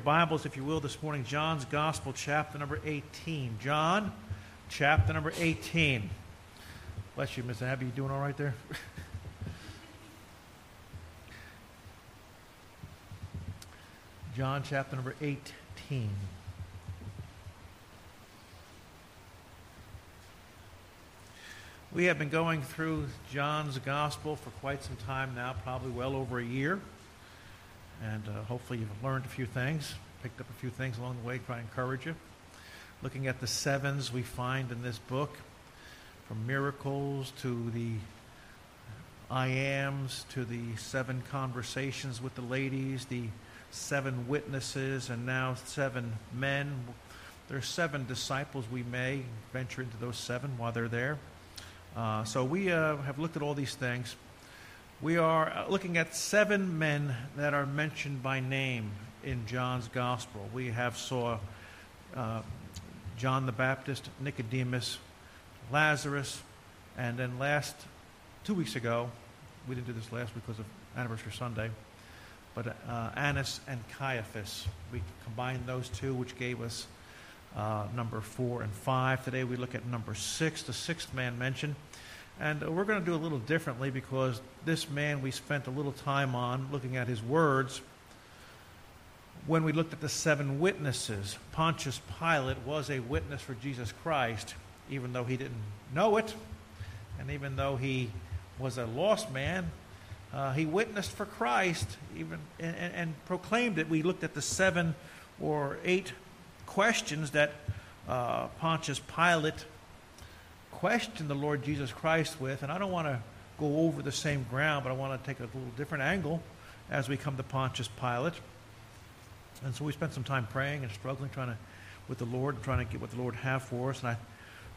Bibles, if you will, this morning, John's Gospel, chapter number 18. John, chapter number 18. Bless you, Miss Abby. You doing all right there? John, chapter number 18. We have been going through John's Gospel for quite some time now, probably well over a year. And uh, hopefully you've learned a few things, picked up a few things along the way, try to encourage you. Looking at the sevens we find in this book, from miracles to the I ams to the seven conversations with the ladies, the seven witnesses, and now seven men. There are seven disciples we may venture into those seven while they're there. Uh, so we uh, have looked at all these things we are uh, looking at seven men that are mentioned by name in John's gospel. We have saw uh, John the Baptist, Nicodemus, Lazarus, and then last two weeks ago, we didn't do this last because of anniversary Sunday, but uh, Annas and Caiaphas. We combined those two, which gave us uh, number four and five. Today we look at number six, the sixth man mentioned. And we're going to do a little differently because this man we spent a little time on looking at his words when we looked at the seven witnesses. Pontius Pilate was a witness for Jesus Christ, even though he didn't know it, and even though he was a lost man. Uh, he witnessed for Christ, even and, and, proclaimed it. We looked at the seven or eight questions that uh, Pontius Pilate question the Lord Jesus Christ with, and I don't want to go over the same ground, but I want to take a little different angle as we come to Pontius Pilate. And so we spent some time praying and struggling, trying to with the Lord, trying to get what the Lord have for us. And I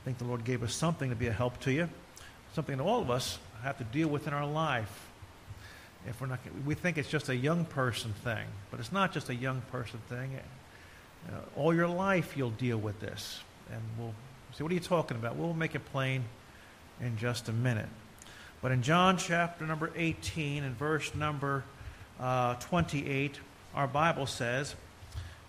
think the Lord gave us something to be a help to you, something that all of us have to deal with in our life. If we're not, we think it's just a young person thing, but it's not just a young person thing. Uh, all your life you'll deal with this, and we'll say, what are you talking about? We'll make it plain in just a minute. But in John chapter number 18 and verse number uh, 28, our Bible says,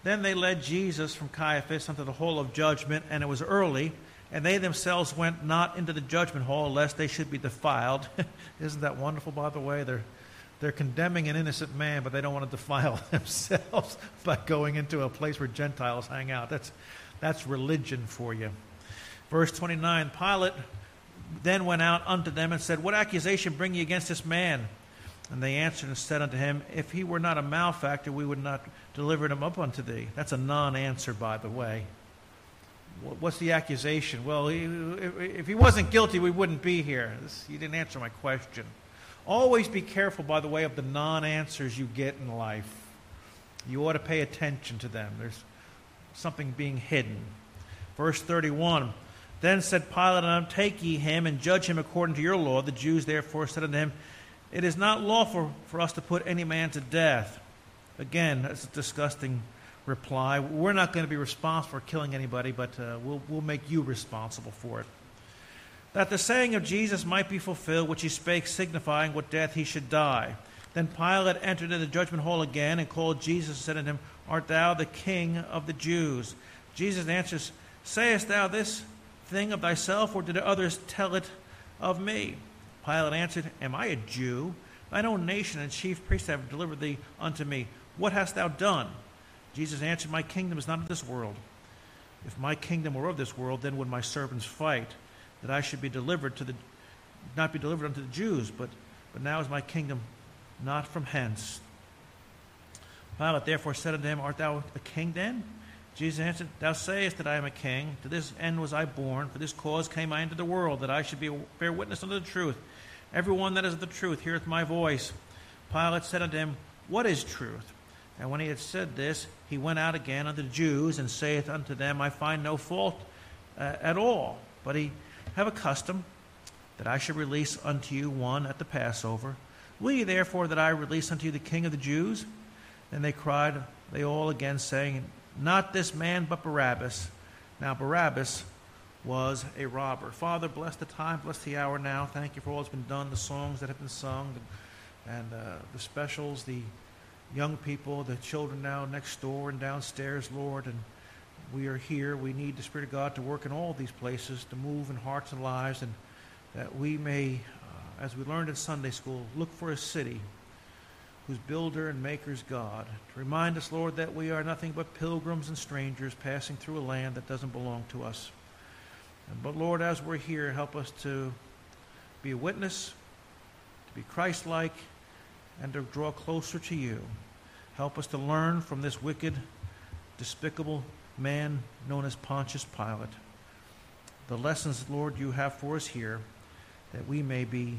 Then they led Jesus from Caiaphas unto the hall of judgment, and it was early, and they themselves went not into the judgment hall, lest they should be defiled. Isn't that wonderful, by the way? They're, they're condemning an innocent man, but they don't want to defile themselves by going into a place where Gentiles hang out. That's, that's religion for you. Verse 29 Pilate then went out unto them and said, What accusation bring ye against this man? And they answered and said unto him, If he were not a malefactor, we would not deliver him up unto thee. That's a non answer, by the way. What's the accusation? Well, if he wasn't guilty, we wouldn't be here. He didn't answer my question. Always be careful, by the way, of the non answers you get in life. You ought to pay attention to them. There's something being hidden. Verse 31 then said Pilate unto them, Take ye him and judge him according to your law. The Jews therefore said unto him, It is not lawful for us to put any man to death. Again, that's a disgusting reply. We're not going to be responsible for killing anybody, but uh, we'll, we'll make you responsible for it. That the saying of Jesus might be fulfilled, which he spake, signifying what death he should die. Then Pilate entered into the judgment hall again and called Jesus and said unto him, Art thou the king of the Jews? Jesus answers, Sayest thou this? Thing of thyself, or did others tell it of me? Pilate answered, Am I a Jew? Thine own nation and chief priests have delivered thee unto me. What hast thou done? Jesus answered, My kingdom is not of this world. If my kingdom were of this world, then would my servants fight, that I should be delivered to the not be delivered unto the Jews, but, but now is my kingdom not from hence. Pilate therefore said unto him, Art thou a king then? Jesus answered, Thou sayest that I am a king. To this end was I born. For this cause came I into the world, that I should be bear witness unto the truth. Every one that is of the truth heareth my voice. Pilate said unto him, What is truth? And when he had said this, he went out again unto the Jews, and saith unto them, I find no fault uh, at all. But he have a custom that I should release unto you one at the Passover. Will ye therefore that I release unto you the king of the Jews? Then they cried, they all again, saying, not this man, but Barabbas. Now, Barabbas was a robber. Father, bless the time, bless the hour now. Thank you for all that's been done, the songs that have been sung, and uh, the specials, the young people, the children now next door and downstairs, Lord, and we are here. We need the Spirit of God to work in all these places, to move in hearts and lives, and that we may, uh, as we learned in Sunday school, look for a city whose builder and maker is God. To remind us, Lord, that we are nothing but pilgrims and strangers passing through a land that doesn't belong to us. But Lord, as we're here, help us to be a witness, to be Christ like, and to draw closer to you. Help us to learn from this wicked, despicable man known as Pontius Pilate the lessons, Lord, you have for us here, that we may be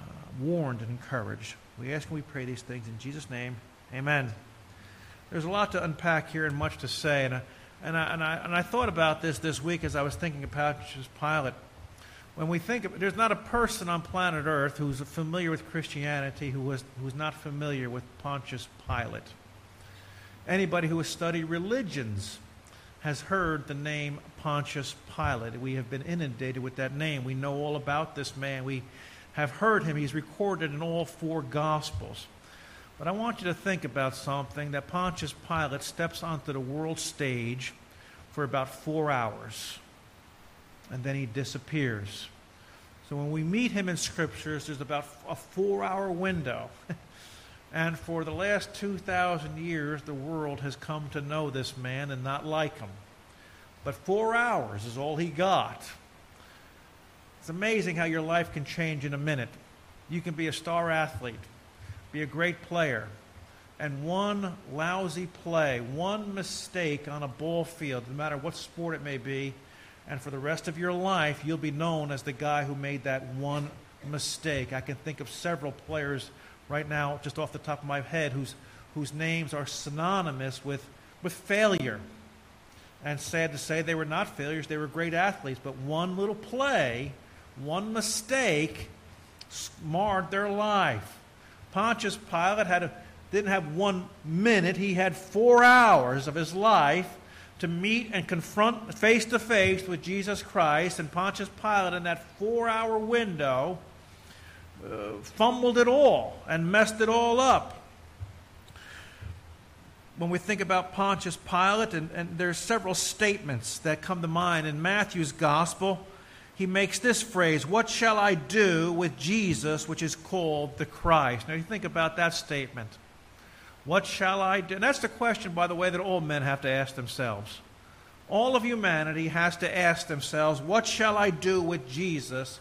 uh, warned and encouraged. We ask and we pray these things in Jesus' name. Amen. There's a lot to unpack here and much to say. And I, and I, and I, and I thought about this this week as I was thinking about Pontius Pilate. When we think of there's not a person on planet Earth who's familiar with Christianity who was, who's not familiar with Pontius Pilate. Anybody who has studied religions has heard the name Pontius Pilate. We have been inundated with that name. We know all about this man. We have heard him. He's recorded in all four Gospels. But I want you to think about something that Pontius Pilate steps onto the world stage for about four hours, and then he disappears. So when we meet him in Scriptures, there's about a four hour window. and for the last 2,000 years, the world has come to know this man and not like him. But four hours is all he got. It's amazing how your life can change in a minute. You can be a star athlete be a great player. And one lousy play, one mistake on a ball field, no matter what sport it may be, and for the rest of your life, you'll be known as the guy who made that one mistake. I can think of several players right now, just off the top of my head, whose, whose names are synonymous with, with failure. And sad to say, they were not failures, they were great athletes, but one little play, one mistake, marred their life. Pontius Pilate had a, didn't have one minute, he had four hours of his life to meet and confront face to face with Jesus Christ. And Pontius Pilate, in that four hour window, uh, fumbled it all and messed it all up. When we think about Pontius Pilate, and, and there's several statements that come to mind in Matthew's gospel he makes this phrase, What shall I do with Jesus, which is called the Christ? Now, you think about that statement. What shall I do? And that's the question, by the way, that all men have to ask themselves. All of humanity has to ask themselves, What shall I do with Jesus,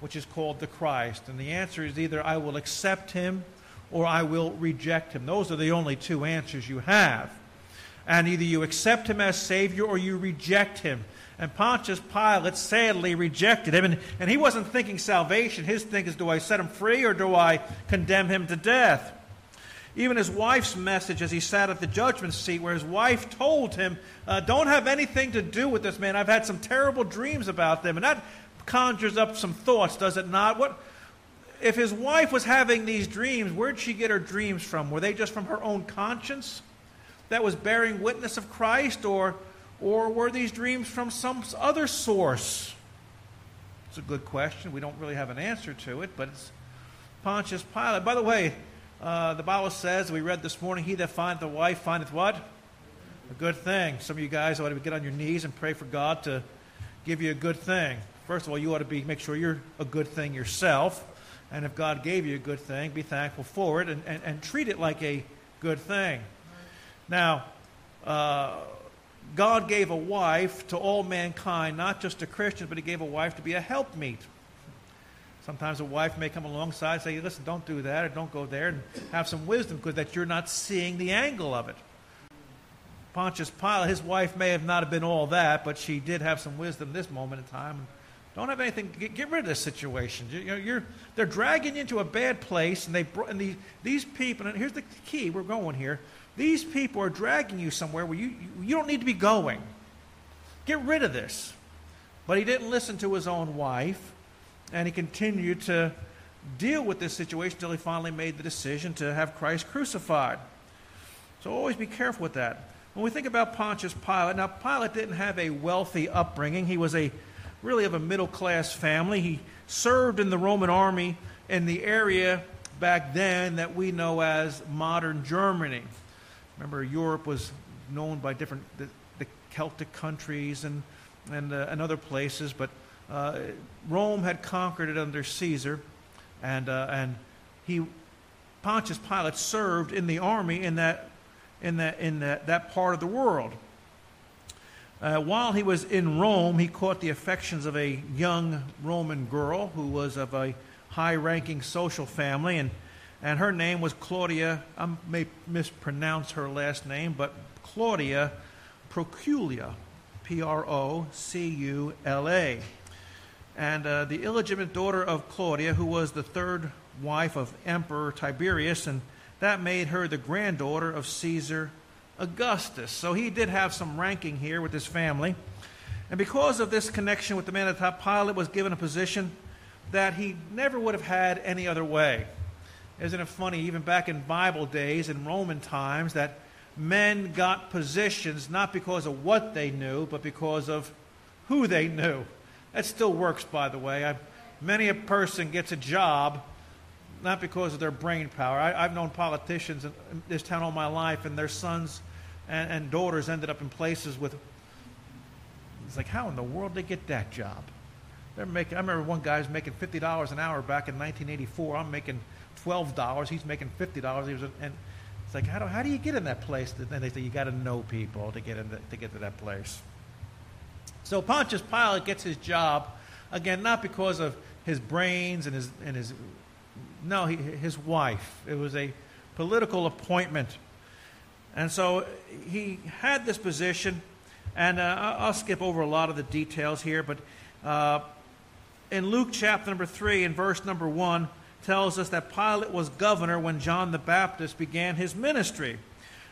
which is called the Christ? And the answer is either I will accept him or I will reject him. Those are the only two answers you have. And either you accept him as Savior or you reject him. And Pontius Pilate sadly rejected him. And, and he wasn't thinking salvation. His thing is, do I set him free or do I condemn him to death? Even his wife's message as he sat at the judgment seat, where his wife told him, uh, Don't have anything to do with this man. I've had some terrible dreams about them. And that conjures up some thoughts, does it not? What, if his wife was having these dreams, where'd she get her dreams from? Were they just from her own conscience that was bearing witness of Christ? Or or were these dreams from some other source? It's a good question. We don't really have an answer to it, but it's Pontius Pilate. By the way, uh, the Bible says, we read this morning, he that findeth a wife findeth what? A good thing. Some of you guys ought to get on your knees and pray for God to give you a good thing. First of all, you ought to be make sure you're a good thing yourself. And if God gave you a good thing, be thankful for it and, and, and treat it like a good thing. Now, uh, God gave a wife to all mankind, not just to Christians, but He gave a wife to be a helpmeet. Sometimes a wife may come alongside and say, listen, don't do that or don't go there, and have some wisdom because that you're not seeing the angle of it. Pontius Pilate, his wife may have not have been all that, but she did have some wisdom this moment in time. Don't have anything. Get, get rid of this situation. You, you know, they're dragging you into a bad place, and they and these, these people. And here's the key: we're going here. These people are dragging you somewhere where you, you don't need to be going. Get rid of this. But he didn't listen to his own wife, and he continued to deal with this situation until he finally made the decision to have Christ crucified. So always be careful with that. When we think about Pontius Pilate, now Pilate didn't have a wealthy upbringing. He was a really of a middle class family. He served in the Roman army in the area back then that we know as modern Germany. Remember, Europe was known by different the, the Celtic countries and and, uh, and other places, but uh, Rome had conquered it under Caesar, and uh, and he Pontius Pilate served in the army in that in that in that, that part of the world. Uh, while he was in Rome, he caught the affections of a young Roman girl who was of a high ranking social family, and, and her name was Claudia. I may mispronounce her last name, but Claudia Procula, P R O C U L A. And uh, the illegitimate daughter of Claudia, who was the third wife of Emperor Tiberius, and that made her the granddaughter of Caesar Augustus. So he did have some ranking here with his family. And because of this connection with the man at the top, Pilate was given a position that he never would have had any other way. Isn't it funny, even back in Bible days, in Roman times, that men got positions not because of what they knew, but because of who they knew? That still works, by the way. I, many a person gets a job not because of their brain power. I, have known politicians in this town all my life, and their sons and, and daughters ended up in places with. It's like, how in the world did they get that job? They're making. I remember one guy was making fifty dollars an hour back in 1984. I'm making twelve dollars. He's making fifty dollars. He was, and it's like, how do, how do you get in that place? And they say you got to know people to get in the, to get to that place. So Pontius Pilate gets his job again, not because of his brains and his and his no, he, his wife. It was a political appointment. And so he had this position, and uh, I'll skip over a lot of the details here, but uh, in Luke chapter number 3, in verse number 1, tells us that Pilate was governor when John the Baptist began his ministry.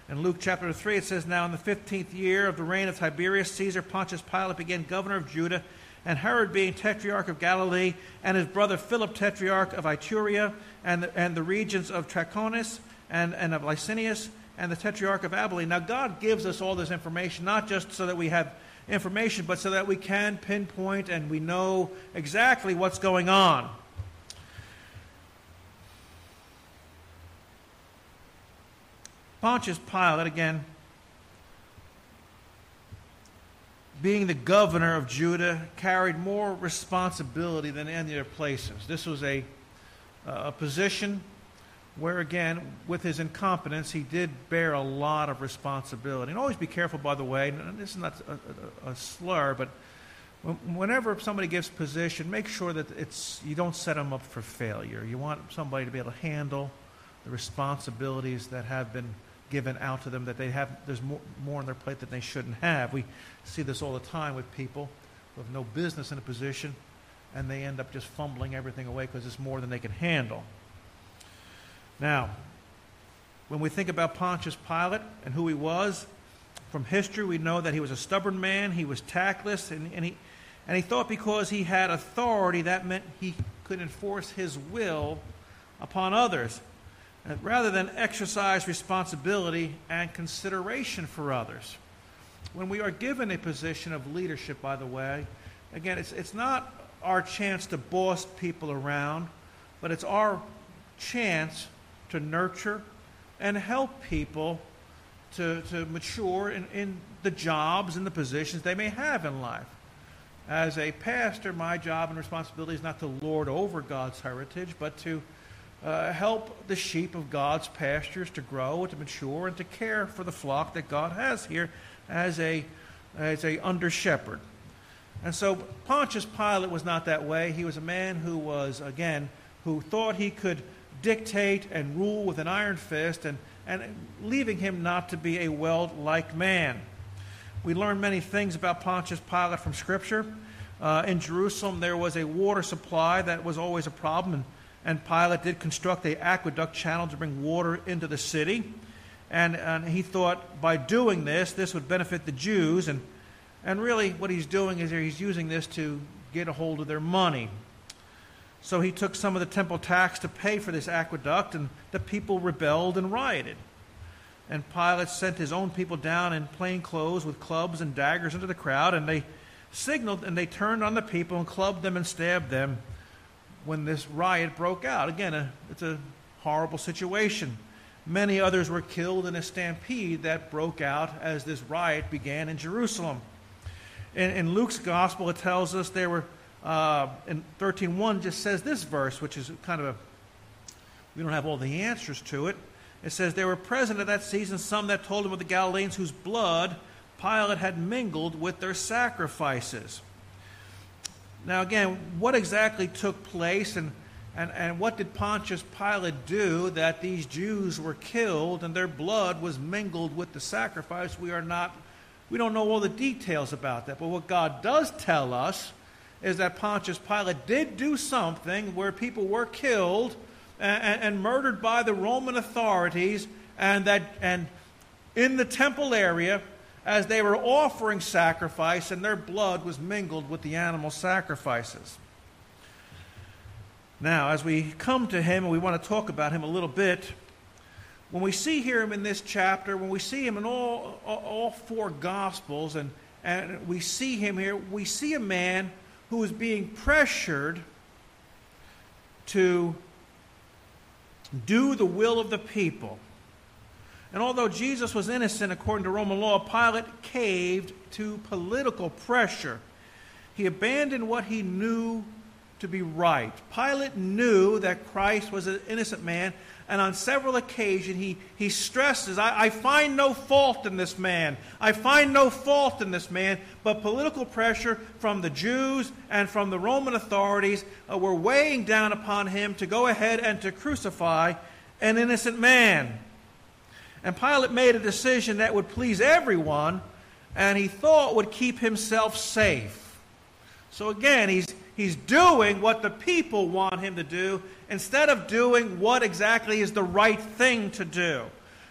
In Luke chapter 3, it says, Now in the 15th year of the reign of Tiberius Caesar, Pontius Pilate began governor of Judah and Herod being tetrarch of Galilee, and his brother Philip tetrarch of Ituraea, and the, and the regions of Trachonis and, and of Lysanias, and the tetrarch of Abilene. Now, God gives us all this information, not just so that we have information, but so that we can pinpoint and we know exactly what's going on. Pontius Pilate, again, being the governor of Judah, carried more responsibility than any other places. This was a, uh, a position where, again, with his incompetence, he did bear a lot of responsibility. And always be careful, by the way, this is not a, a, a slur, but whenever somebody gives position, make sure that it's, you don't set them up for failure. You want somebody to be able to handle the responsibilities that have been given out to them that they have there's more, more on their plate than they shouldn't have. We see this all the time with people who have no business in a position and they end up just fumbling everything away because it's more than they can handle. Now, when we think about Pontius Pilate and who he was, from history we know that he was a stubborn man, he was tactless, and, and, he, and he thought because he had authority that meant he could enforce his will upon others Uh, rather than exercise responsibility and consideration for others. When we are given a position of leadership, by the way, again, it's, it's not our chance to boss people around, but it's our chance to nurture and help people to, to mature in, in the jobs and the positions they may have in life. As a pastor, my job and responsibility is not to lord over God's heritage, but to uh, help the sheep of God's pastures to grow, and to mature, and to care for the flock that God has here as a, as a under shepherd. And so Pontius Pilate was not that way. He was a man who was, again, who thought he could dictate and rule with an iron fist, and, and leaving him not to be a well like man. We learn many things about Pontius Pilate from Scripture. Uh, in Jerusalem, there was a water supply that was always a problem. And and Pilate did construct a aqueduct channel to bring water into the city. And, and he thought by doing this, this would benefit the Jews. And, and really, what he's doing is he's using this to get a hold of their money. So he took some of the temple tax to pay for this aqueduct, and the people rebelled and rioted. And Pilate sent his own people down in plain clothes with clubs and daggers into the crowd, and they signaled and they turned on the people and clubbed them and stabbed them when this riot broke out. Again, a, it's a horrible situation. Many others were killed in a stampede that broke out as this riot began in Jerusalem. In, in Luke's gospel, it tells us there were, uh, in 13.1 just says this verse, which is kind of a, we don't have all the answers to it. It says, There were present at that season some that told him of the Galileans whose blood Pilate had mingled with their sacrifices. Now, again, what exactly took place and, and, and what did Pontius Pilate do that these Jews were killed and their blood was mingled with the sacrifice? We are not, we don't know all the details about that. But what God does tell us is that Pontius Pilate did do something where people were killed and, and murdered by the Roman authorities, and that and in the temple area, as they were offering sacrifice, and their blood was mingled with the animal sacrifices. Now, as we come to him and we want to talk about him a little bit, when we see him in this chapter, when we see him in all, all four Gospels, and, and we see him here, we see a man who is being pressured to do the will of the people. And although Jesus was innocent according to Roman law, Pilate caved to political pressure. He abandoned what he knew to be right. Pilate knew that Christ was an innocent man, and on several occasions he, he stresses, I, I find no fault in this man. I find no fault in this man. But political pressure from the Jews and from the Roman authorities uh, were weighing down upon him to go ahead and to crucify an innocent man. And Pilate made a decision that would please everyone, and he thought would keep himself safe. So again, he's, he's doing what the people want him to do instead of doing what exactly is the right thing to do.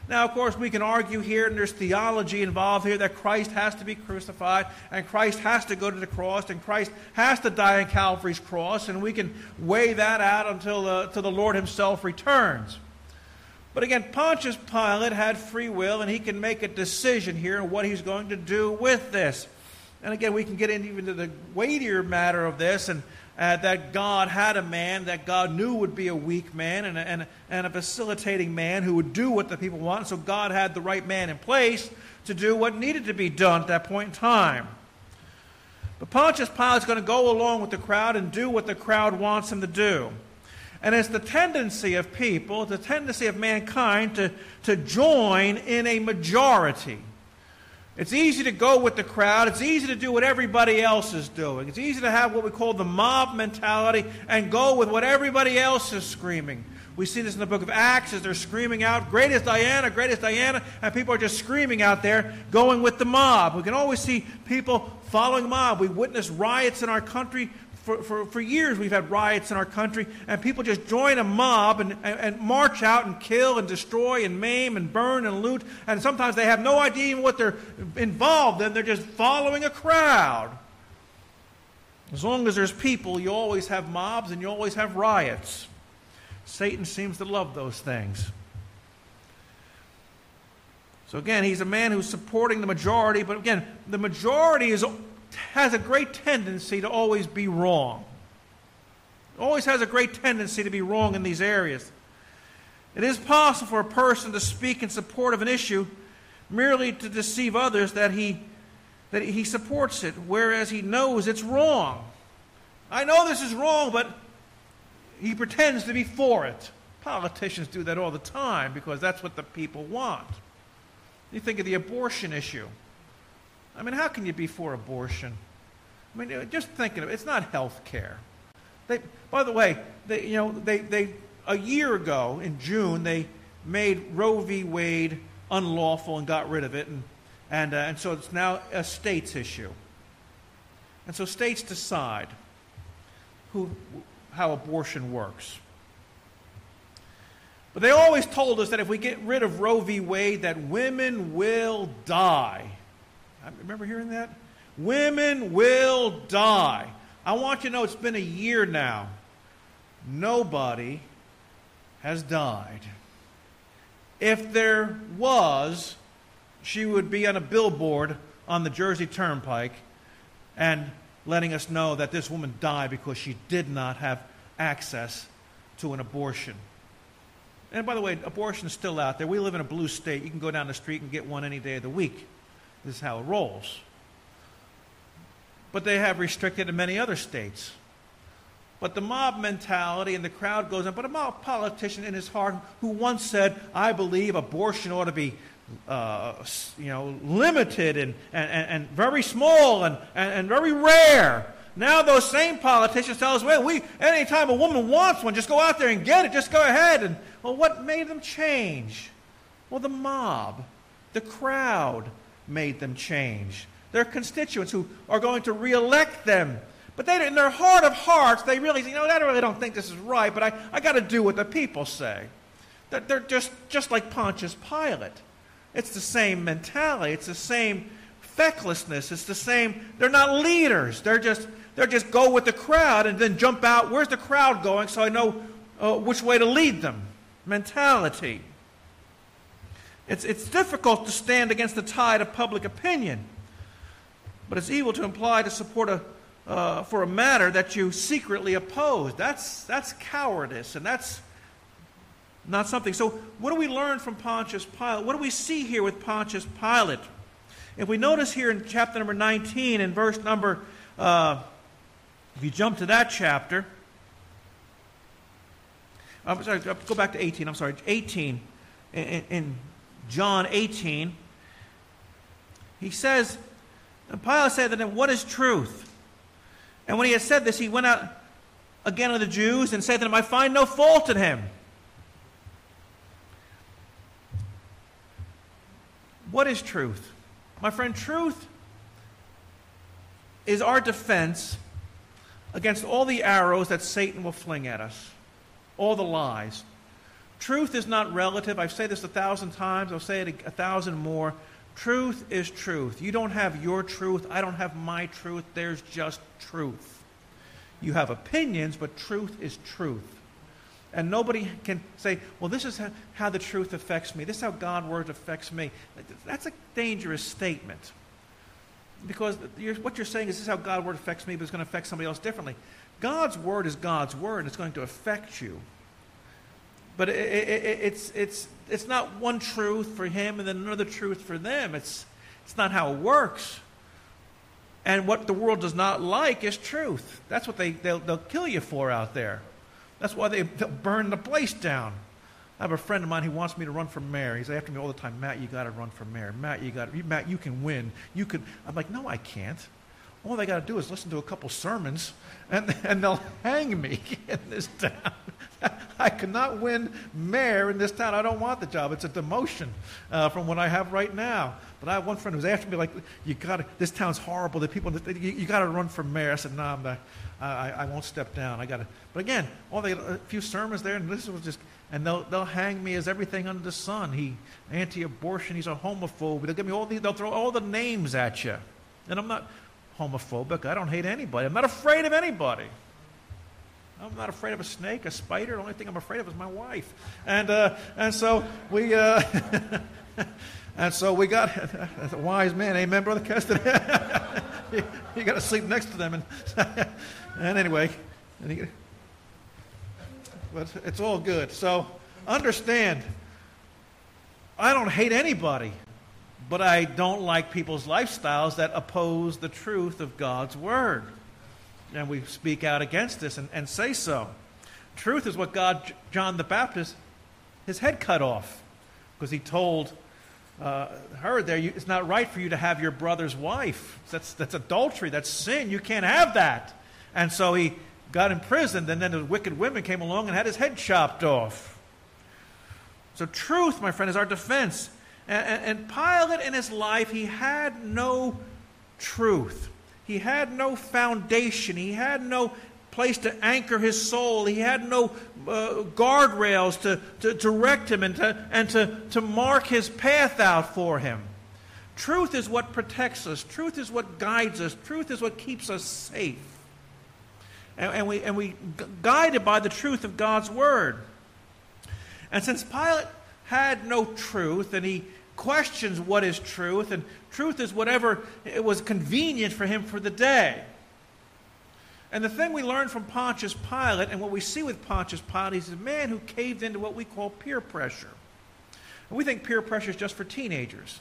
Now, of course, we can argue here, and there's theology involved here, that Christ has to be crucified, and Christ has to go to the cross, and Christ has to die on Calvary's cross, and we can weigh that out until the, until the Lord Himself returns. But again, Pontius Pilate had free will, and he can make a decision here on what he's going to do with this. And again, we can get into even to the weightier matter of this, and uh, that God had a man that God knew would be a weak man and a, and, and a facilitating man who would do what the people want. So God had the right man in place to do what needed to be done at that point in time. But Pontius Pilate's going to go along with the crowd and do what the crowd wants him to do. And it's the tendency of people, the tendency of mankind to, to join in a majority. It's easy to go with the crowd. It's easy to do what everybody else is doing. It's easy to have what we call the mob mentality and go with what everybody else is screaming. We see this in the book of Acts as they're screaming out, Great is Diana, great is Diana, and people are just screaming out there, going with the mob. We can always see people following the mob. We witness riots in our country for, for, for years we've had riots in our country, and people just join a mob and, and, and, march out and kill and destroy and maim and burn and loot, and sometimes they have no idea even what they're involved in. They're just following a crowd. As long as there's people, you always have mobs and you always have riots. Satan seems to love those things. So again, he's a man who's supporting the majority, but again, the majority is has a great tendency to always be wrong. Always has a great tendency to be wrong in these areas. It is possible for a person to speak in support of an issue merely to deceive others that he, that he supports it, whereas he knows it's wrong. I know this is wrong, but he pretends to be for it. Politicians do that all the time because that's what the people want. You think of the abortion issue. I mean, how can you be for abortion? I mean, just thinking of it, it's not health care. They, by the way, they, you know, they, they, a year ago in June, they made Roe v. Wade unlawful and got rid of it, and, and, uh, and so it's now a state's issue. And so states decide who, how abortion works. But they always told us that if we get rid of Roe v. Wade, that women will die. I remember hearing that? Women will die. I want you to know it's been a year now. Nobody has died. If there was, she would be on a billboard on the Jersey Turnpike and letting us know that this woman died because she did not have access to an abortion. And by the way, abortion is still out there. We live in a blue state. You can go down the street and get one any day of the week. This is how it rolls. But they have restricted in many other states. But the mob mentality and the crowd goes on. But a mob politician in his heart who once said, I believe abortion ought to be uh, you know, limited and, and, and very small and, and, and very rare. Now those same politicians tell us, well, we anytime a woman wants one, just go out there and get it. Just go ahead. And well, what made them change? Well, the mob, the crowd made them change. Their constituents who are going to reelect them. But they, in their heart of hearts, they really, you know, I really don't think this is right, but I, I got to do what the people say. They're, they're just, just like Pontius Pilate. It's the same mentality. It's the same fecklessness. It's the same. They're not leaders. They're just they're just go with the crowd and then jump out. Where's the crowd going? So I know uh, which way to lead them. Mentality. It's, it's difficult to stand against the tide of public opinion, but it's evil to imply to support a, uh, for a matter that you secretly oppose. That's, that's cowardice, and that's not something. So, what do we learn from Pontius Pilate? What do we see here with Pontius Pilate? If we notice here in chapter number 19 and verse number uh, if you jump to that chapter, I'm sorry, go back to 18. I'm sorry, 18. In, in John 18, he says, and Pilate said to them, What is truth? And when he had said this, he went out again to the Jews and said to them, I find no fault in him. What is truth? My friend, truth is our defense against all the arrows that Satan will fling at us, all the lies. Truth is not relative. I've said this a thousand times, I'll say it a thousand more. Truth is truth. You don't have your truth, I don't have my truth. There's just truth. You have opinions, but truth is truth. And nobody can say, well, this is how, how the truth affects me. This is how God's word affects me. That's a dangerous statement because you're, what you're saying is this is how God's word affects me, but it's going to affect somebody else differently. God's word is God's word, and it's going to affect you. But it, it, it's, it's, it's not one truth for him and then another truth for them. It's, it's not how it works. And what the world does not like is truth. That's what they, they'll, they'll kill you for out there. That's why they, they'll burn the place down. I have a friend of mine who wants me to run for mayor. He's after me all the time, Matt, you got to run for mayor. Matt, you got Matt, you can win. You can. I'm like, no, I can't. All they got to do is listen to a couple sermons, and, and they'll hang me in this town. I cannot win mayor in this town. I don't want the job. It's a demotion uh, from what I have right now. But I have one friend who's after me, like, you got this town's horrible. The people, you, you got to run for mayor. I said, no, I'm not, I, I won't step down. I got to. But again, all they, a few sermons there, and this was just and they'll, they'll hang me as everything under the sun. He anti-abortion. He's a homophobe. They'll give me all the, they'll throw all the names at you, and I'm not homophobic. I don't hate anybody. I'm not afraid of anybody. I'm not afraid of a snake, a spider. The only thing I'm afraid of is my wife. And uh, and so we uh, and so we got a wise man. Amen, brother Keston. you, you got to sleep next to them. And and anyway, and he, but it's all good. So understand, I don't hate anybody, but I don't like people's lifestyles that oppose the truth of God's Word. And we speak out against this and, and say so. Truth is what God, John the Baptist, his head cut off because he told uh, her there, you, it's not right for you to have your brother's wife. That's, that's adultery. That's sin. You can't have that. And so he got imprisoned, and then the wicked women came along and had his head chopped off. So, truth, my friend, is our defense. And, and, Pilate in his life, he had no truth. He had no foundation. He had no place to anchor his soul. He had no uh, guardrails to, to direct him and, to, and to, to mark his path out for him. Truth is what protects us, truth is what guides us, truth is what keeps us safe and, and we, and we guided by the truth of God's word. And since Pilate had no truth and he questions what is truth, and truth is whatever it was convenient for him for the day. And the thing we learn from Pontius Pilate and what we see with Pontius Pilate is a man who caved into what we call peer pressure. And we think peer pressure is just for teenagers.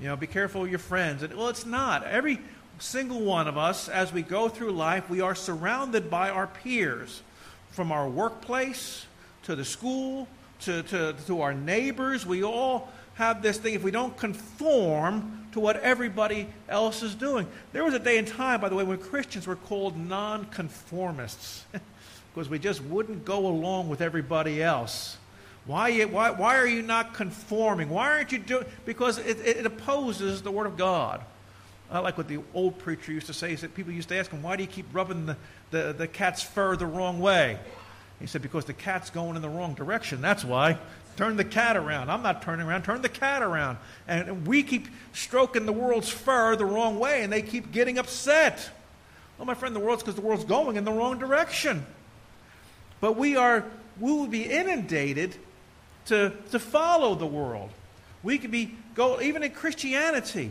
You know, be careful of your friends. And, well, it's not. Every single one of us, as we go through life, we are surrounded by our peers from our workplace to the school to, to, to our neighbors. We all have this thing. If we don't conform to what everybody else is doing, there was a day and time, by the way, when Christians were called nonconformists because we just wouldn't go along with everybody else. Why, why, why are you not conforming? Why aren't you doing? Because it, it opposes the Word of God. I like what the old preacher used to say. He said people used to ask him, "Why do you keep rubbing the, the, the cat's fur the wrong way?" He said, "Because the cat's going in the wrong direction. That's why. Turn the cat around. I'm not turning around. Turn the cat around." And we keep stroking the world's fur the wrong way, and they keep getting upset. Well, my friend, the world's because the world's going in the wrong direction. But we are we will be inundated to, to follow the world. We could be go even in Christianity.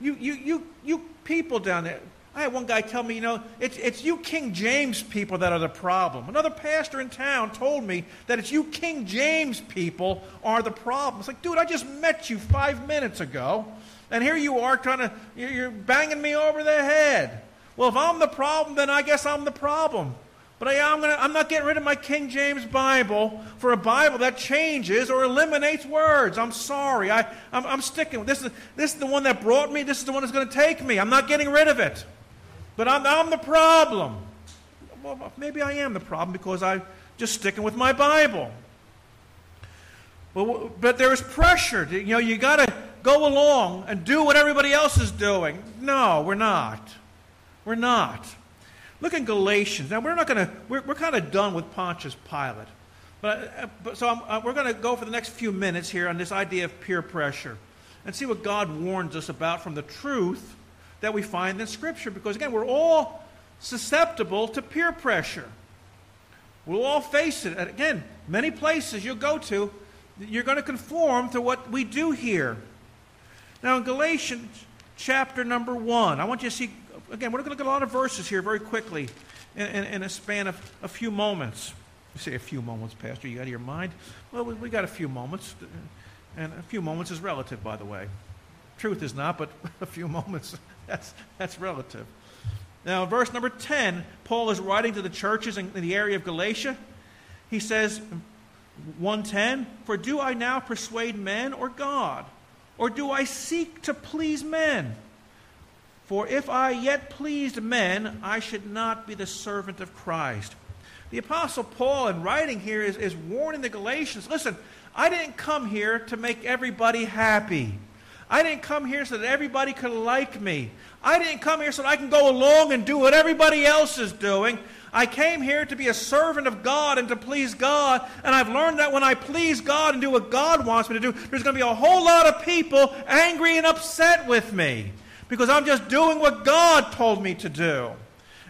You, you, you, you people down there. I had one guy tell me, you know, it's, it's you King James people that are the problem. Another pastor in town told me that it's you King James people are the problem. It's like, dude, I just met you five minutes ago, and here you are trying to, you're banging me over the head. Well, if I'm the problem, then I guess I'm the problem. But I, am gonna, I'm not getting rid of my King James Bible for a Bible that changes or eliminates words. I'm sorry. I, I'm, I'm sticking with this. Is, this is the one that brought me. This is the one that's going to take me. I'm not getting rid of it. But I'm, I'm the problem. Well, maybe I am the problem because I'm just sticking with my Bible. But, but there is pressure. To, you know, you got to go along and do what everybody else is doing. No, we're not. We're not. Look in Galatians. Now, we're not going to, we're, we're kind of done with Pontius Pilate. But, but so uh, we're going to go for the next few minutes here on this idea of peer pressure and see what God warns us about from the truth that we find in Scripture. Because, again, we're all susceptible to peer pressure. We'll all face it. And again, many places you'll go to, you're going to conform to what we do here. Now, in Galatians chapter number 1, I want you to see again, we're going to look at a lot of verses here very quickly in, in, in a span of a few moments. You say a few moments, Pastor, you out of your mind? Well, we, we got a few moments. And a few moments is relative, by the way. Truth is not, but a few moments, that's, that's relative. Now, verse number 10, Paul is writing to the churches in, in the area of Galatia. He says, 110, For do I now persuade men or God? Or do I seek to please men? For if I yet pleased men, I should not be the servant of Christ. The Apostle Paul, in writing here, is, is warning the Galatians listen, I didn't come here to make everybody happy. I didn't come here so that everybody could like me. I didn't come here so that I can go along and do what everybody else is doing. I came here to be a servant of God and to please God. And I've learned that when I please God and do what God wants me to do, there's going to be a whole lot of people angry and upset with me because I'm just doing what God told me to do.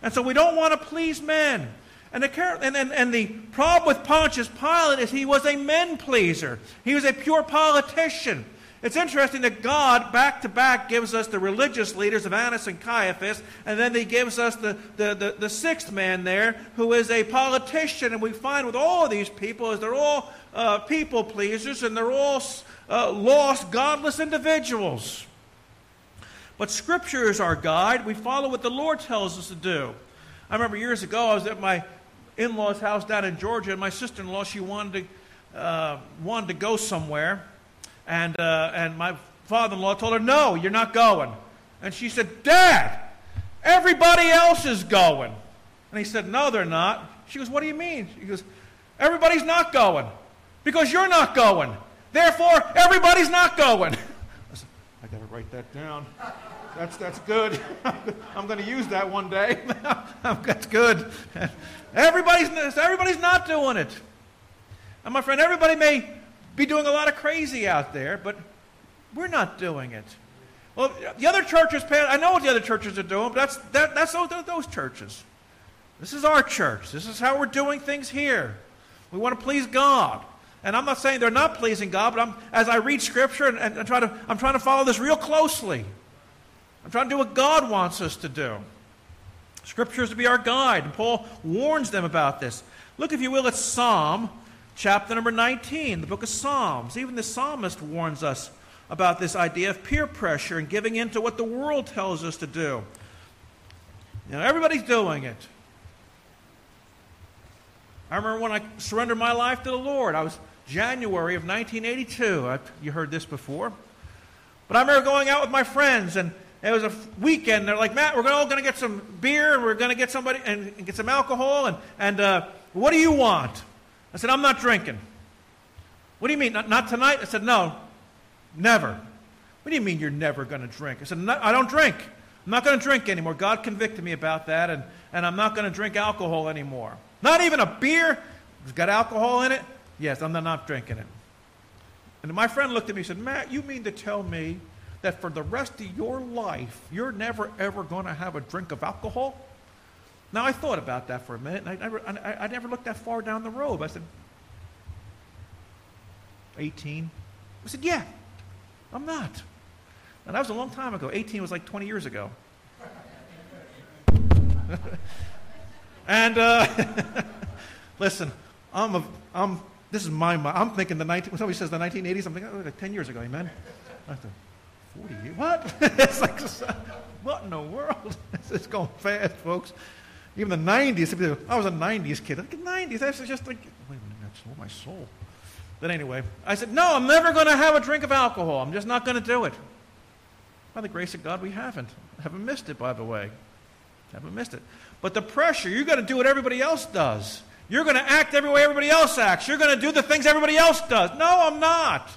And so we don't want to please men. And the, and, and, the problem with Pontius Pilate is he was a men pleaser. He was a pure politician. It's interesting that God, back to back, gives us the religious leaders of Annas and Caiaphas, and then he gives us the, the, the, the sixth man there, who is a politician. And we find with all of these people is they're all uh, people pleasers, and they're all uh, lost, godless individuals. But Scripture is our guide. We follow what the Lord tells us to do. I remember years ago, I was at my in law's house down in Georgia, and my sister in law, she wanted to, uh, wanted to go somewhere. And, uh, and my father in law told her, No, you're not going. And she said, Dad, everybody else is going. And he said, No, they're not. She goes, What do you mean? He goes, Everybody's not going because you're not going. Therefore, everybody's not going. I said, I got to write that down. That's, that's good. I'm going to use that one day. that's good. Everybody's, everybody's not doing it. And my friend, everybody may be doing a lot of crazy out there, but we're not doing it. Well, the other churches, I know what the other churches are doing, but that's, that, that's those, those churches. This is our church. This is how we're doing things here. We want to please God. And I'm not saying they're not pleasing God, but I'm, as I read Scripture and, and, and try to, I'm trying to follow this real closely. I'm trying to do what God wants us to do. Scripture is to be our guide. And Paul warns them about this. Look, if you will, at Psalm chapter number 19, the book of Psalms. Even the psalmist warns us about this idea of peer pressure and giving in to what the world tells us to do. You know, everybody's doing it. I remember when I surrendered my life to the Lord. I was January of 1982. I, you heard this before. But I remember going out with my friends, and it was a weekend. They're like, Matt, we're all going to get some beer, and we're going to get somebody and, and, get some alcohol, and, and uh, what do you want? I said, I'm not drinking. What do you mean? Not, not tonight? I said, no, never. What do you mean you're never going to drink? I said, I don't drink. I'm not going to drink anymore. God convicted me about that, and, and I'm not going to drink alcohol anymore. Not even a beer. It's got alcohol in it. Yes, I'm not drinking it. And my friend looked at me and said, Matt, you mean to tell me that for the rest of your life, you're never ever going to have a drink of alcohol? Now, I thought about that for a minute, and I never, I, I never looked that far down the road. I said, 18? I said, yeah, I'm not. And that was a long time ago. 18 was like 20 years ago. and uh, listen, I'm a, I'm, this is my, I'm thinking the 19, somebody says the 1980s, I'm thinking, oh, like 10 years ago, amen? I thought, 40 years, what? it's like, what in the world? it's going fast, folks. Even the 90s, I was a 90s kid. Like, 90s, that's just like, wait a minute, that's all my soul. But anyway, I said, no, I'm never going to have a drink of alcohol. I'm just not going to do it. By the grace of God, we haven't. Haven't missed it, by the way. Haven't missed it. But the pressure, you're going to do what everybody else does. You're going to act every way everybody else acts. You're going to do the things everybody else does. No, I'm not.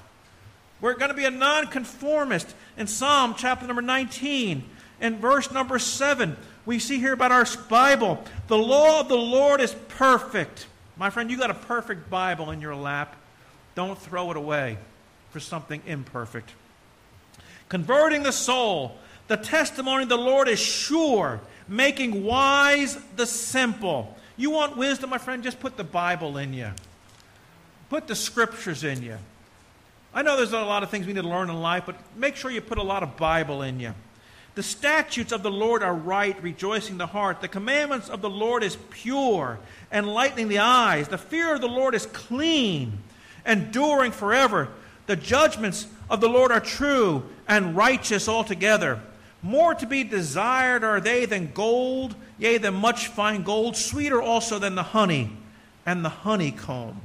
We're going to be a nonconformist. In Psalm chapter number 19, in verse number 7, we see here about our Bible. The law of the Lord is perfect. My friend, you got a perfect Bible in your lap. Don't throw it away for something imperfect converting the soul. The testimony of the Lord is sure, making wise the simple. You want wisdom, my friend? Just put the Bible in you, put the scriptures in you. I know there's a lot of things we need to learn in life, but make sure you put a lot of Bible in you. The statutes of the Lord are right, rejoicing the heart. The commandments of the Lord is pure, enlightening the eyes. The fear of the Lord is clean, enduring forever. The judgments of the Lord are true and righteous altogether. More to be desired are they than gold, yea, than much fine gold, sweeter also than the honey and the honeycomb.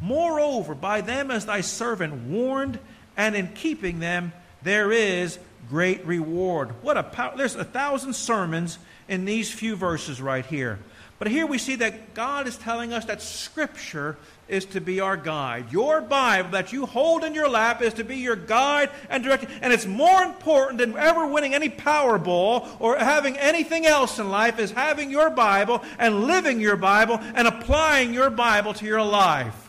Moreover, by them as thy servant warned, and in keeping them there is great reward. What a power! There's a thousand sermons in these few verses right here. But here we see that God is telling us that Scripture is to be our guide. Your Bible that you hold in your lap is to be your guide and direction. And it's more important than ever winning any Powerball or having anything else in life is having your Bible and living your Bible and applying your Bible to your life.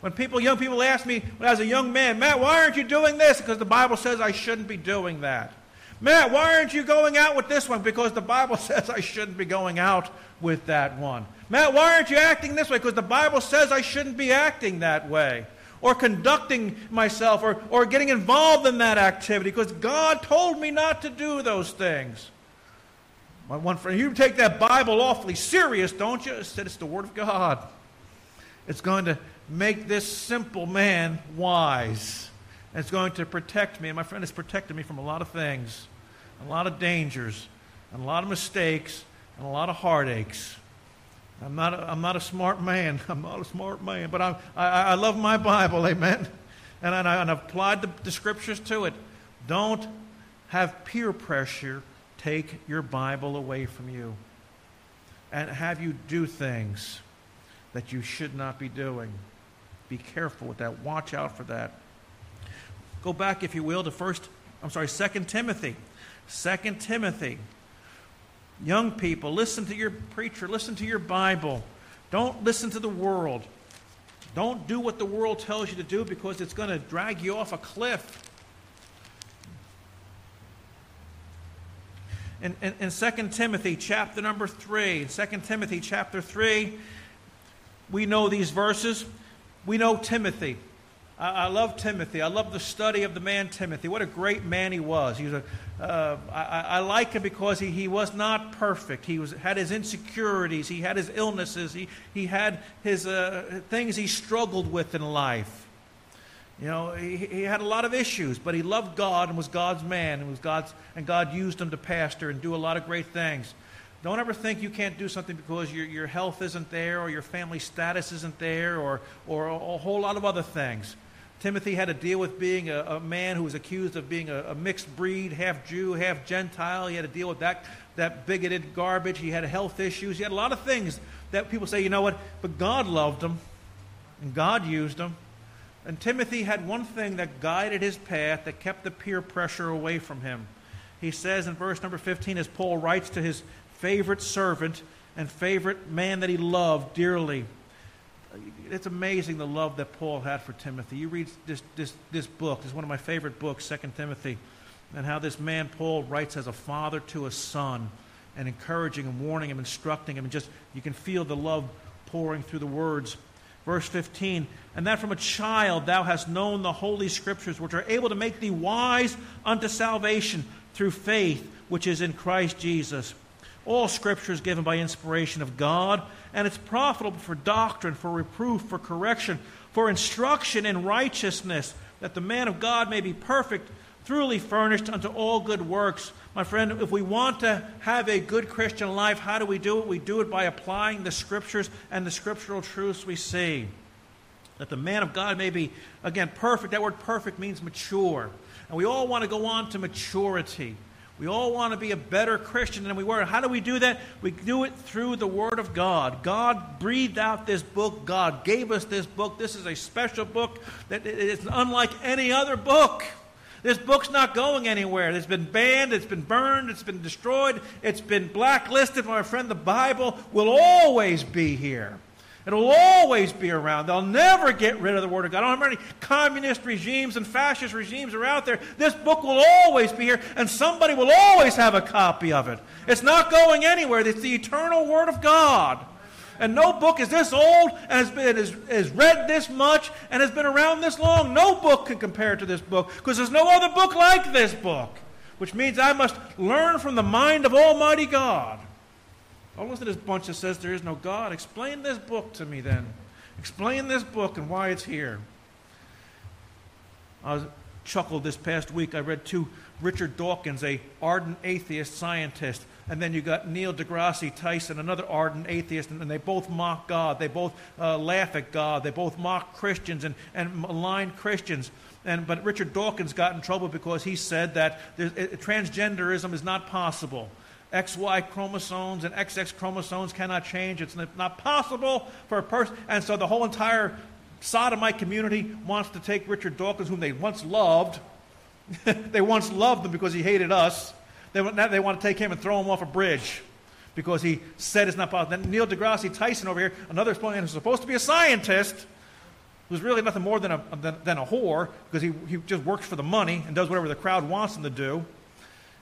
When people, young people ask me when I was a young man, Matt, why aren't you doing this? Because the Bible says I shouldn't be doing that. Matt, why aren't you going out with this one? Because the Bible says I shouldn't be going out with that one. Matt, why aren't you acting this way? Because the Bible says I shouldn't be acting that way. Or conducting myself or, or getting involved in that activity because God told me not to do those things. My one friend, you take that Bible awfully serious, don't you? Said it's the Word of God. It's going to make this simple man wise. And it's going to protect me. And my friend has protected me from a lot of things, a lot of dangers, and a lot of mistakes, and a lot of heartaches. I'm not a, I'm not a smart man. I'm not a smart man, but I, I, I love my Bible, amen. And, I, and I've applied the, the scriptures to it. Don't have peer pressure take your Bible away from you and have you do things that you should not be doing. Be careful with that. Watch out for that. Go back, if you will, to first, I'm sorry, Second Timothy. Second Timothy. Young people, listen to your preacher, listen to your Bible. Don't listen to the world. Don't do what the world tells you to do because it's going to drag you off a cliff. In, in, in 2 Timothy chapter number 3, 2 Timothy chapter 3, we know these verses. We know Timothy. I, I love Timothy. I love the study of the man Timothy. What a great man he was. He was a, uh, I, I like him because he, he was not perfect. He was, had his insecurities, he had his illnesses, he, he had his uh, things he struggled with in life. You know, he, he had a lot of issues, but he loved God and was God's man, and was God's, and God used him to pastor and do a lot of great things. Don't ever think you can't do something because your, your health isn't there or your family status isn't there or, or a, a whole lot of other things. Timothy had to deal with being a, a man who was accused of being a, a, mixed breed, half Jew, half Gentile. He had to deal with that, that bigoted garbage. He had health issues. He had a lot of things that people say, you know what, but God loved him and God used him. And Timothy had one thing that guided his path that kept the peer pressure away from him. He says in verse number 15, as Paul writes to his favorite servant and favorite man that he loved dearly, it's amazing the love that Paul had for Timothy. You read this, this, this book, it's one of my favorite books, Second Timothy, and how this man Paul writes as a father to a son and encouraging and warning him, instructing him, and just you can feel the love pouring through the words. Verse 15, and that from a child thou hast known the holy scriptures, which are able to make thee wise unto salvation through faith which is in Christ Jesus. All scripture is given by inspiration of God and it's profitable for doctrine, for reproof, for correction, for instruction in righteousness, that the man of God may be perfect, truly furnished unto all good works. My friend, if we want to have a good Christian life, how do we do it? We do it by applying the scriptures and the scriptural truths we see. That the man of God may be, again, perfect. That word perfect means mature. And we all want to go on to maturity. We all want to be a better Christian than we were. How do we do that? We do it through the Word of God. God breathed out this book. God gave us this book. This is a special book that is unlike any other book. This book's not going anywhere. It's been banned, it's been burned, it's been destroyed, it's been blacklisted. My friend, the Bible will always be here. It'll always be around. They'll never get rid of the Word of God. I don't know how many communist regimes and fascist regimes are out there. This book will always be here, and somebody will always have a copy of it. It's not going anywhere. It's the eternal Word of God. And no book is this old and has been is, is read this much and has been around this long. No book can compare to this book because there's no other book like this book. Which means I must learn from the mind of Almighty God. Don't listen to this bunch that says there is no God. Explain this book to me then. Explain this book and why it's here. I chuckled this past week. I read two Richard Dawkins, a ardent atheist scientist, and then you got Neil deGrasse Tyson, another ardent atheist, and, they both mock God. They both uh, laugh at God. They both mock Christians and, and malign Christians. And, but Richard Dawkins got in trouble because he said that transgenderism is not possible. XY chromosomes and XX chromosomes cannot change. It's not possible for a person. And so the whole entire sodomite community wants to take Richard Dawkins, whom they once loved. they once loved him because he hated us. They, now they want to take him and throw him off a bridge because he said it's not possible. Then Neil deGrasse Tyson over here, another who's supposed to be a scientist, who's really nothing more than a, than, than a whore because he, he just works for the money and does whatever the crowd wants him to do.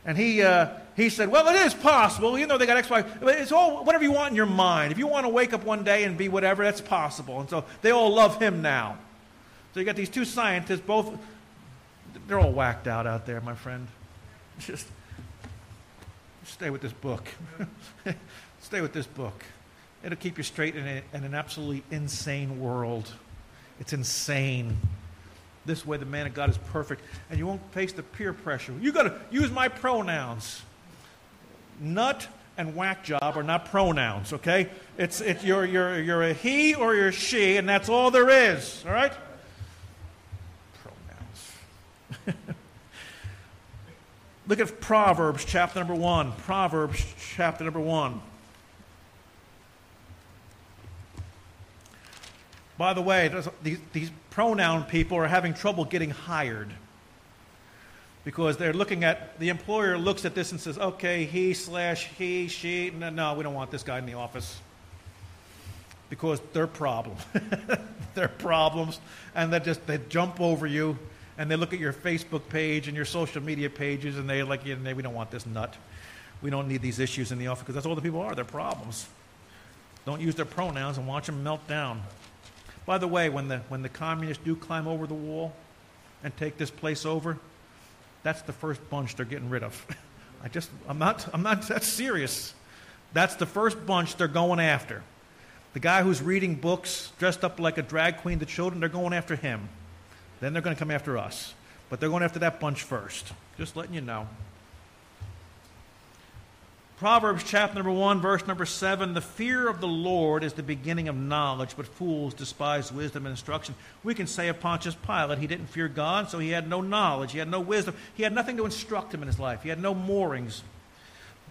And he, uh, he said, Well, it is possible. You know, they got X, Y. It's all whatever you want in your mind. If you want to wake up one day and be whatever, that's possible. And so they all love him now. So you got these two scientists, both, they're all whacked out out there, my friend. Just stay with this book. stay with this book. It'll keep you straight in, a, in an absolutely insane world. It's insane. This way, the man of God is perfect, and you won't face the peer pressure. You got to use my pronouns. Nut and whack job are not pronouns, okay? It's, it's you're, you're, you're a he or you're a she, and that's all there is, all right? Pronouns. Look at Proverbs chapter number one. Proverbs chapter number one. By the way, these, these pronoun people are having trouble getting hired because they're looking at the employer looks at this and says, okay, he slash he, she, no, no we don't want this guy in the office because they're problems. they're problems, and they just they jump over you and they look at your Facebook page and your social media pages and they like, yeah, we don't want this nut. We don't need these issues in the office because that's all the people are. They're problems. Don't use their pronouns and watch them melt down. By the way, when the, when the communists do climb over the wall and take this place over, that's the first bunch they're getting rid of. I just, I'm not, I'm not, that's serious. That's the first bunch they're going after. The guy who's reading books dressed up like a drag queen to children, they're going after him. Then they're going to come after us. But they're going after that bunch first. Just letting you know. Proverbs chapter number 1, verse number 7 The fear of the Lord is the beginning of knowledge, but fools despise wisdom and instruction. We can say of Pontius Pilate, he didn't fear God, so he had no knowledge, he had no wisdom, he had nothing to instruct him in his life, he had no moorings.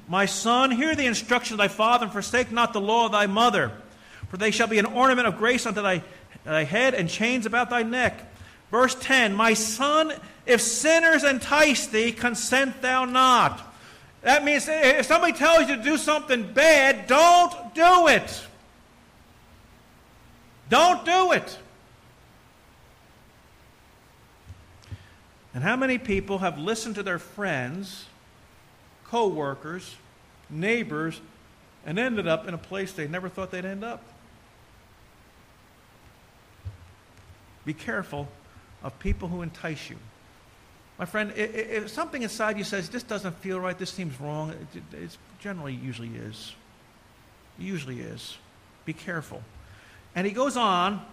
My son, hear the instruction of thy father, and forsake not the law of thy mother, for they shall be an ornament of grace unto thy, thy head and chains about thy neck. Verse 10 My son, if sinners entice thee, consent thou not. That means if somebody tells you to do something bad, don't do it. Don't do it. And how many people have listened to their friends, co workers, neighbors, and ended up in a place they never thought they'd end up? Be careful of people who entice you. My friend, if something inside you says, this doesn't feel right, this seems wrong, it generally usually is. It usually is. Be careful. And he goes on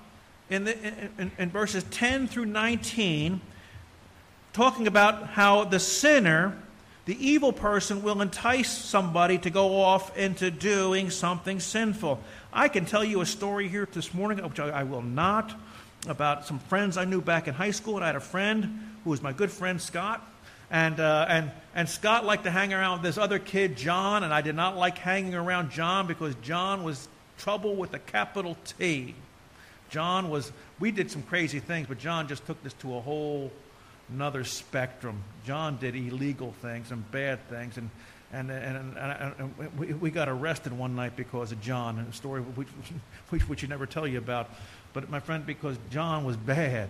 in, the, in, in verses 10 through 19, talking about how the sinner, the evil person, will entice somebody to go off into doing something sinful. I can tell you a story here this morning, which I will not, about some friends I knew back in high school. And I had a friend who was my good friend Scott. And, uh, and, and Scott liked to hang around with this other kid, John, and I did not like hanging around John because John was trouble with a capital T. John was, we did some crazy things, but John just took this to a whole another spectrum. John did illegal things and bad things, and, and, and, and, we, we, got arrested one night because of John, and a story which, which, which you never tell you about. But my friend, because John was bad.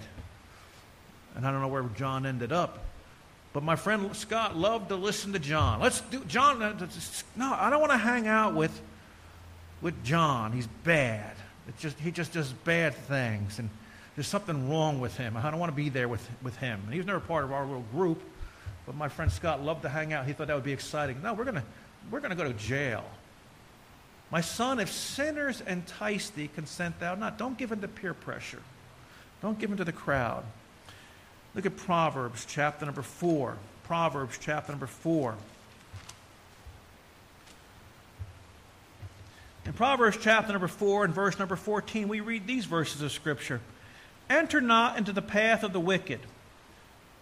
And I don't know where John ended up. But my friend Scott loved to listen to John. Let's do John. Uh, no, I don't want to hang out with with John. He's bad. It's just he just does bad things, and there's something wrong with him. I don't want to be there with with him. And he was never part of our little group. But my friend Scott loved to hang out. He thought that would be exciting. No, we're gonna we're gonna go to jail. My son, if sinners entice thee, consent thou not. Don't give in to peer pressure. Don't give in to the crowd. Look at Proverbs chapter number 4. Proverbs chapter number 4. In Proverbs chapter number 4 and verse number 14, we read these verses of Scripture Enter not into the path of the wicked,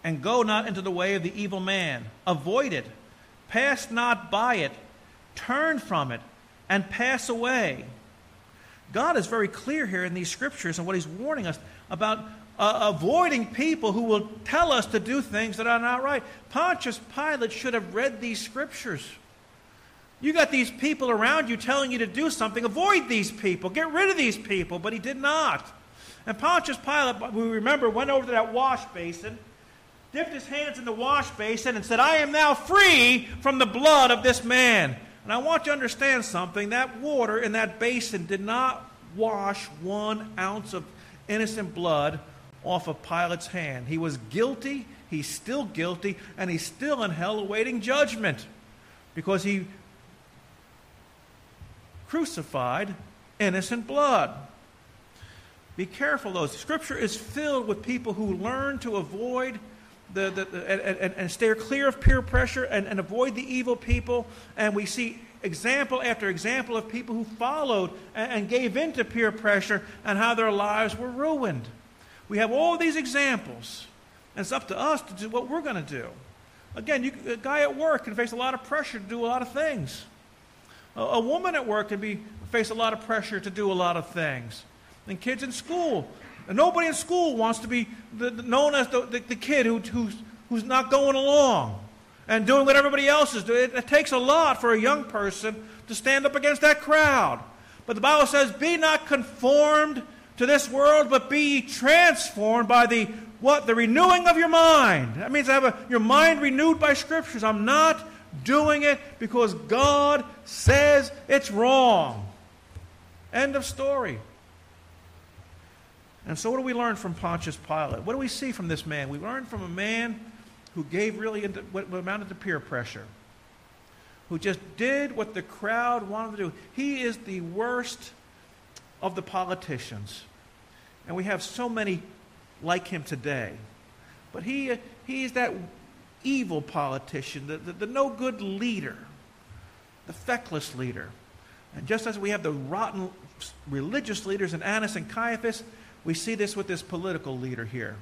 and go not into the way of the evil man. Avoid it, pass not by it, turn from it, and pass away. God is very clear here in these Scriptures and what He's warning us about uh, avoiding people who will tell us to do things that are not right. Pontius Pilate should have read these scriptures. You got these people around you telling you to do something. Avoid these people. Get rid of these people. But he did not. And Pontius Pilate, we remember, went over to that wash basin, dipped his hands in the wash basin, and said, I am now free from the blood of this man. And I want you to understand something. That water in that basin did not wash one ounce of innocent blood off of Pilate's hand. He was guilty, he's still guilty, and he's still in hell awaiting judgment because he crucified innocent blood. Be careful, though. Scripture is filled with people who learn to avoid the, the, and, and, stay clear of peer pressure and, and avoid the evil people. And we see example after example of people who followed and, and gave in to peer pressure and how their lives were ruined. We have all these examples, and it's up to us to do what we're going to do. Again, you, a guy at work can face a lot of pressure to do a lot of things. A, a woman at work can be, face a lot of pressure to do a lot of things. And kids in school, nobody in school wants to be the, the, known as the, the, kid who, who's, who's not going along and doing what everybody else is doing. It, it takes a lot for a young person to stand up against that crowd. But the Bible says, Be not conformed to this world, but be transformed by the what? The renewing of your mind. That means I have a, your mind renewed by scriptures. I'm not doing it because God says it's wrong. End of story. And so, what do we learn from Pontius Pilate? What do we see from this man? We learn from a man who gave really into what amounted to peer pressure, who just did what the crowd wanted to do. He is the worst of the politicians. And we have so many like him today. But he, uh, he is that evil politician, the, the, the no good leader, the feckless leader. And just as we have the rotten religious leaders in Annas and Caiaphas, we see this with this political leader here.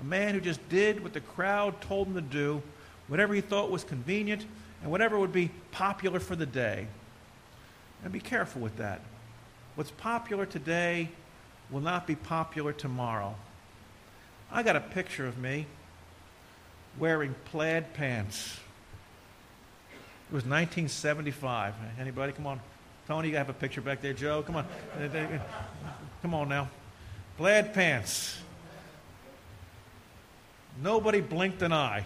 A man who just did what the crowd told him to do, whatever he thought was convenient, and whatever would be popular for the day. And be careful with that. What's popular today will not be popular tomorrow. I got a picture of me wearing plaid pants. It was 1975. Anybody? Come on. Tony, you have a picture back there. Joe, come on. Come on now. Plaid pants. Nobody blinked an eye.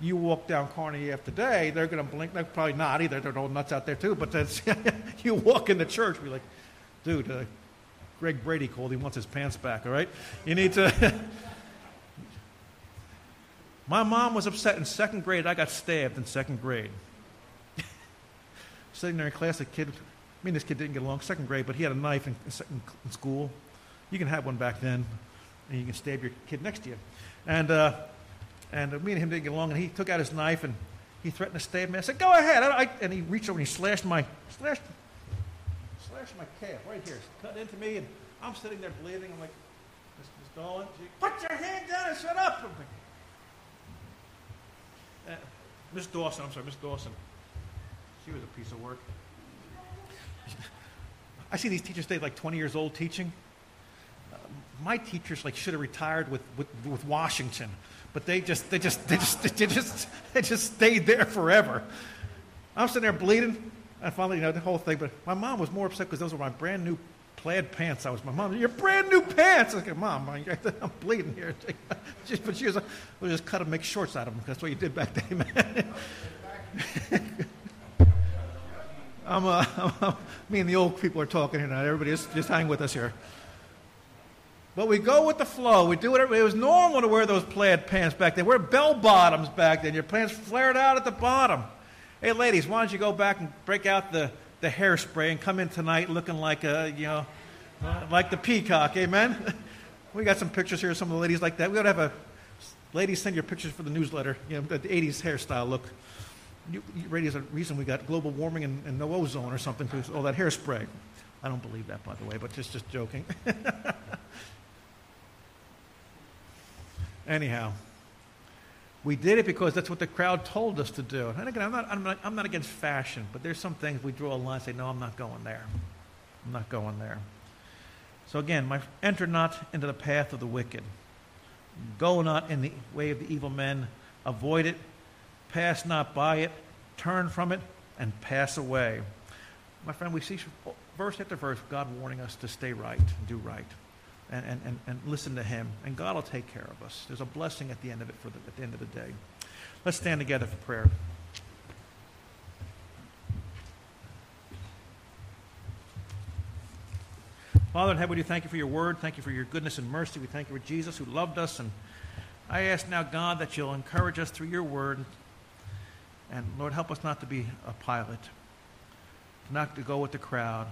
You walk down Carnegie after day, they're going to blink. They're probably not either. They're all nuts out there too. But that's, you walk in the church, be like, dude, uh, Greg Brady called. He wants his pants back. All right, you need to. My mom was upset in second grade. I got stabbed in second grade. Sitting there in class, a kid. I mean, this kid didn't get along second grade, but he had a knife in, in school. You can have one back then, and you can stab your kid next to you. And uh, and me and him didn't get along, and he took out his knife and he threatened to stab me. I said, "Go ahead!" I, I, and he reached over and he slashed my slashed slashed my calf right here, cut into me, and I'm sitting there bleeding. I'm like, Miss, Miss Dolan, put your hand down and shut up. Uh, Miss Dawson, I'm sorry, Miss Dawson. She was a piece of work. I see these teachers stay like 20 years old teaching. My teachers like should have retired with, with, with Washington but they just, they just, they just, they just, they just stayed there forever. I'm sitting there bleeding. I finally, you know, the whole thing. But my mom was more upset because those were my brand new plaid pants. I was my mom. Your brand new pants. I said, Mom, I'm bleeding here. but she was, we'll just cut them, make shorts out of them. That's what you did back then, man. I'm, uh, I'm, me and the old people are talking here now. Everybody just, just hang with us here. But we go with the flow. We do whatever. It was normal to wear those plaid pants back then. Wear bell bottoms back then. Your pants flared out at the bottom. Hey, ladies, why don't you go back and break out the, the hairspray and come in tonight looking like a, you know, uh, like the peacock. Amen. we got some pictures here of some of the ladies like that. We ought to have a ladies send your pictures for the newsletter. You know, the 80s hairstyle look. You, you, a reason we got global warming and, and no ozone or something because all that hairspray. I don't believe that, by the way, but just just joking. Anyhow, we did it because that's what the crowd told us to do. And again, I'm not, I'm not, I'm not against fashion, but there's some things we draw a line and say, no, I'm not going there. I'm not going there. So again, my, enter not into the path of the wicked. Go not in the way of the evil men. Avoid it. Pass not by it. Turn from it and pass away. My friend, we see verse after verse God warning us to stay right and do right and, and, and, listen to Him, and God will take care of us. There's a blessing at the end of it for the, at the end of the day. Let's stand together for prayer. Father in heaven, we thank you for your word. Thank you for your goodness and mercy. We thank you for Jesus who loved us. And I ask now, God, that you'll encourage us through your word. And Lord, help us not to be a Pilate, not to go with the crowd.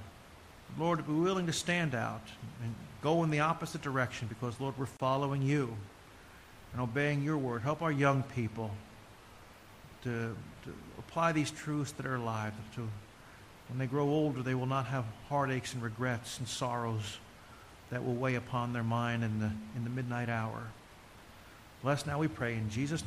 Lord, be willing to stand out and go in the opposite direction because, Lord, we're following you and obeying your word. Help our young people to, to apply these truths to their lives. To, when they grow older, they will not have heartaches and regrets and sorrows that will weigh upon their mind in the, in the midnight hour. Bless now, we pray, in Jesus' name.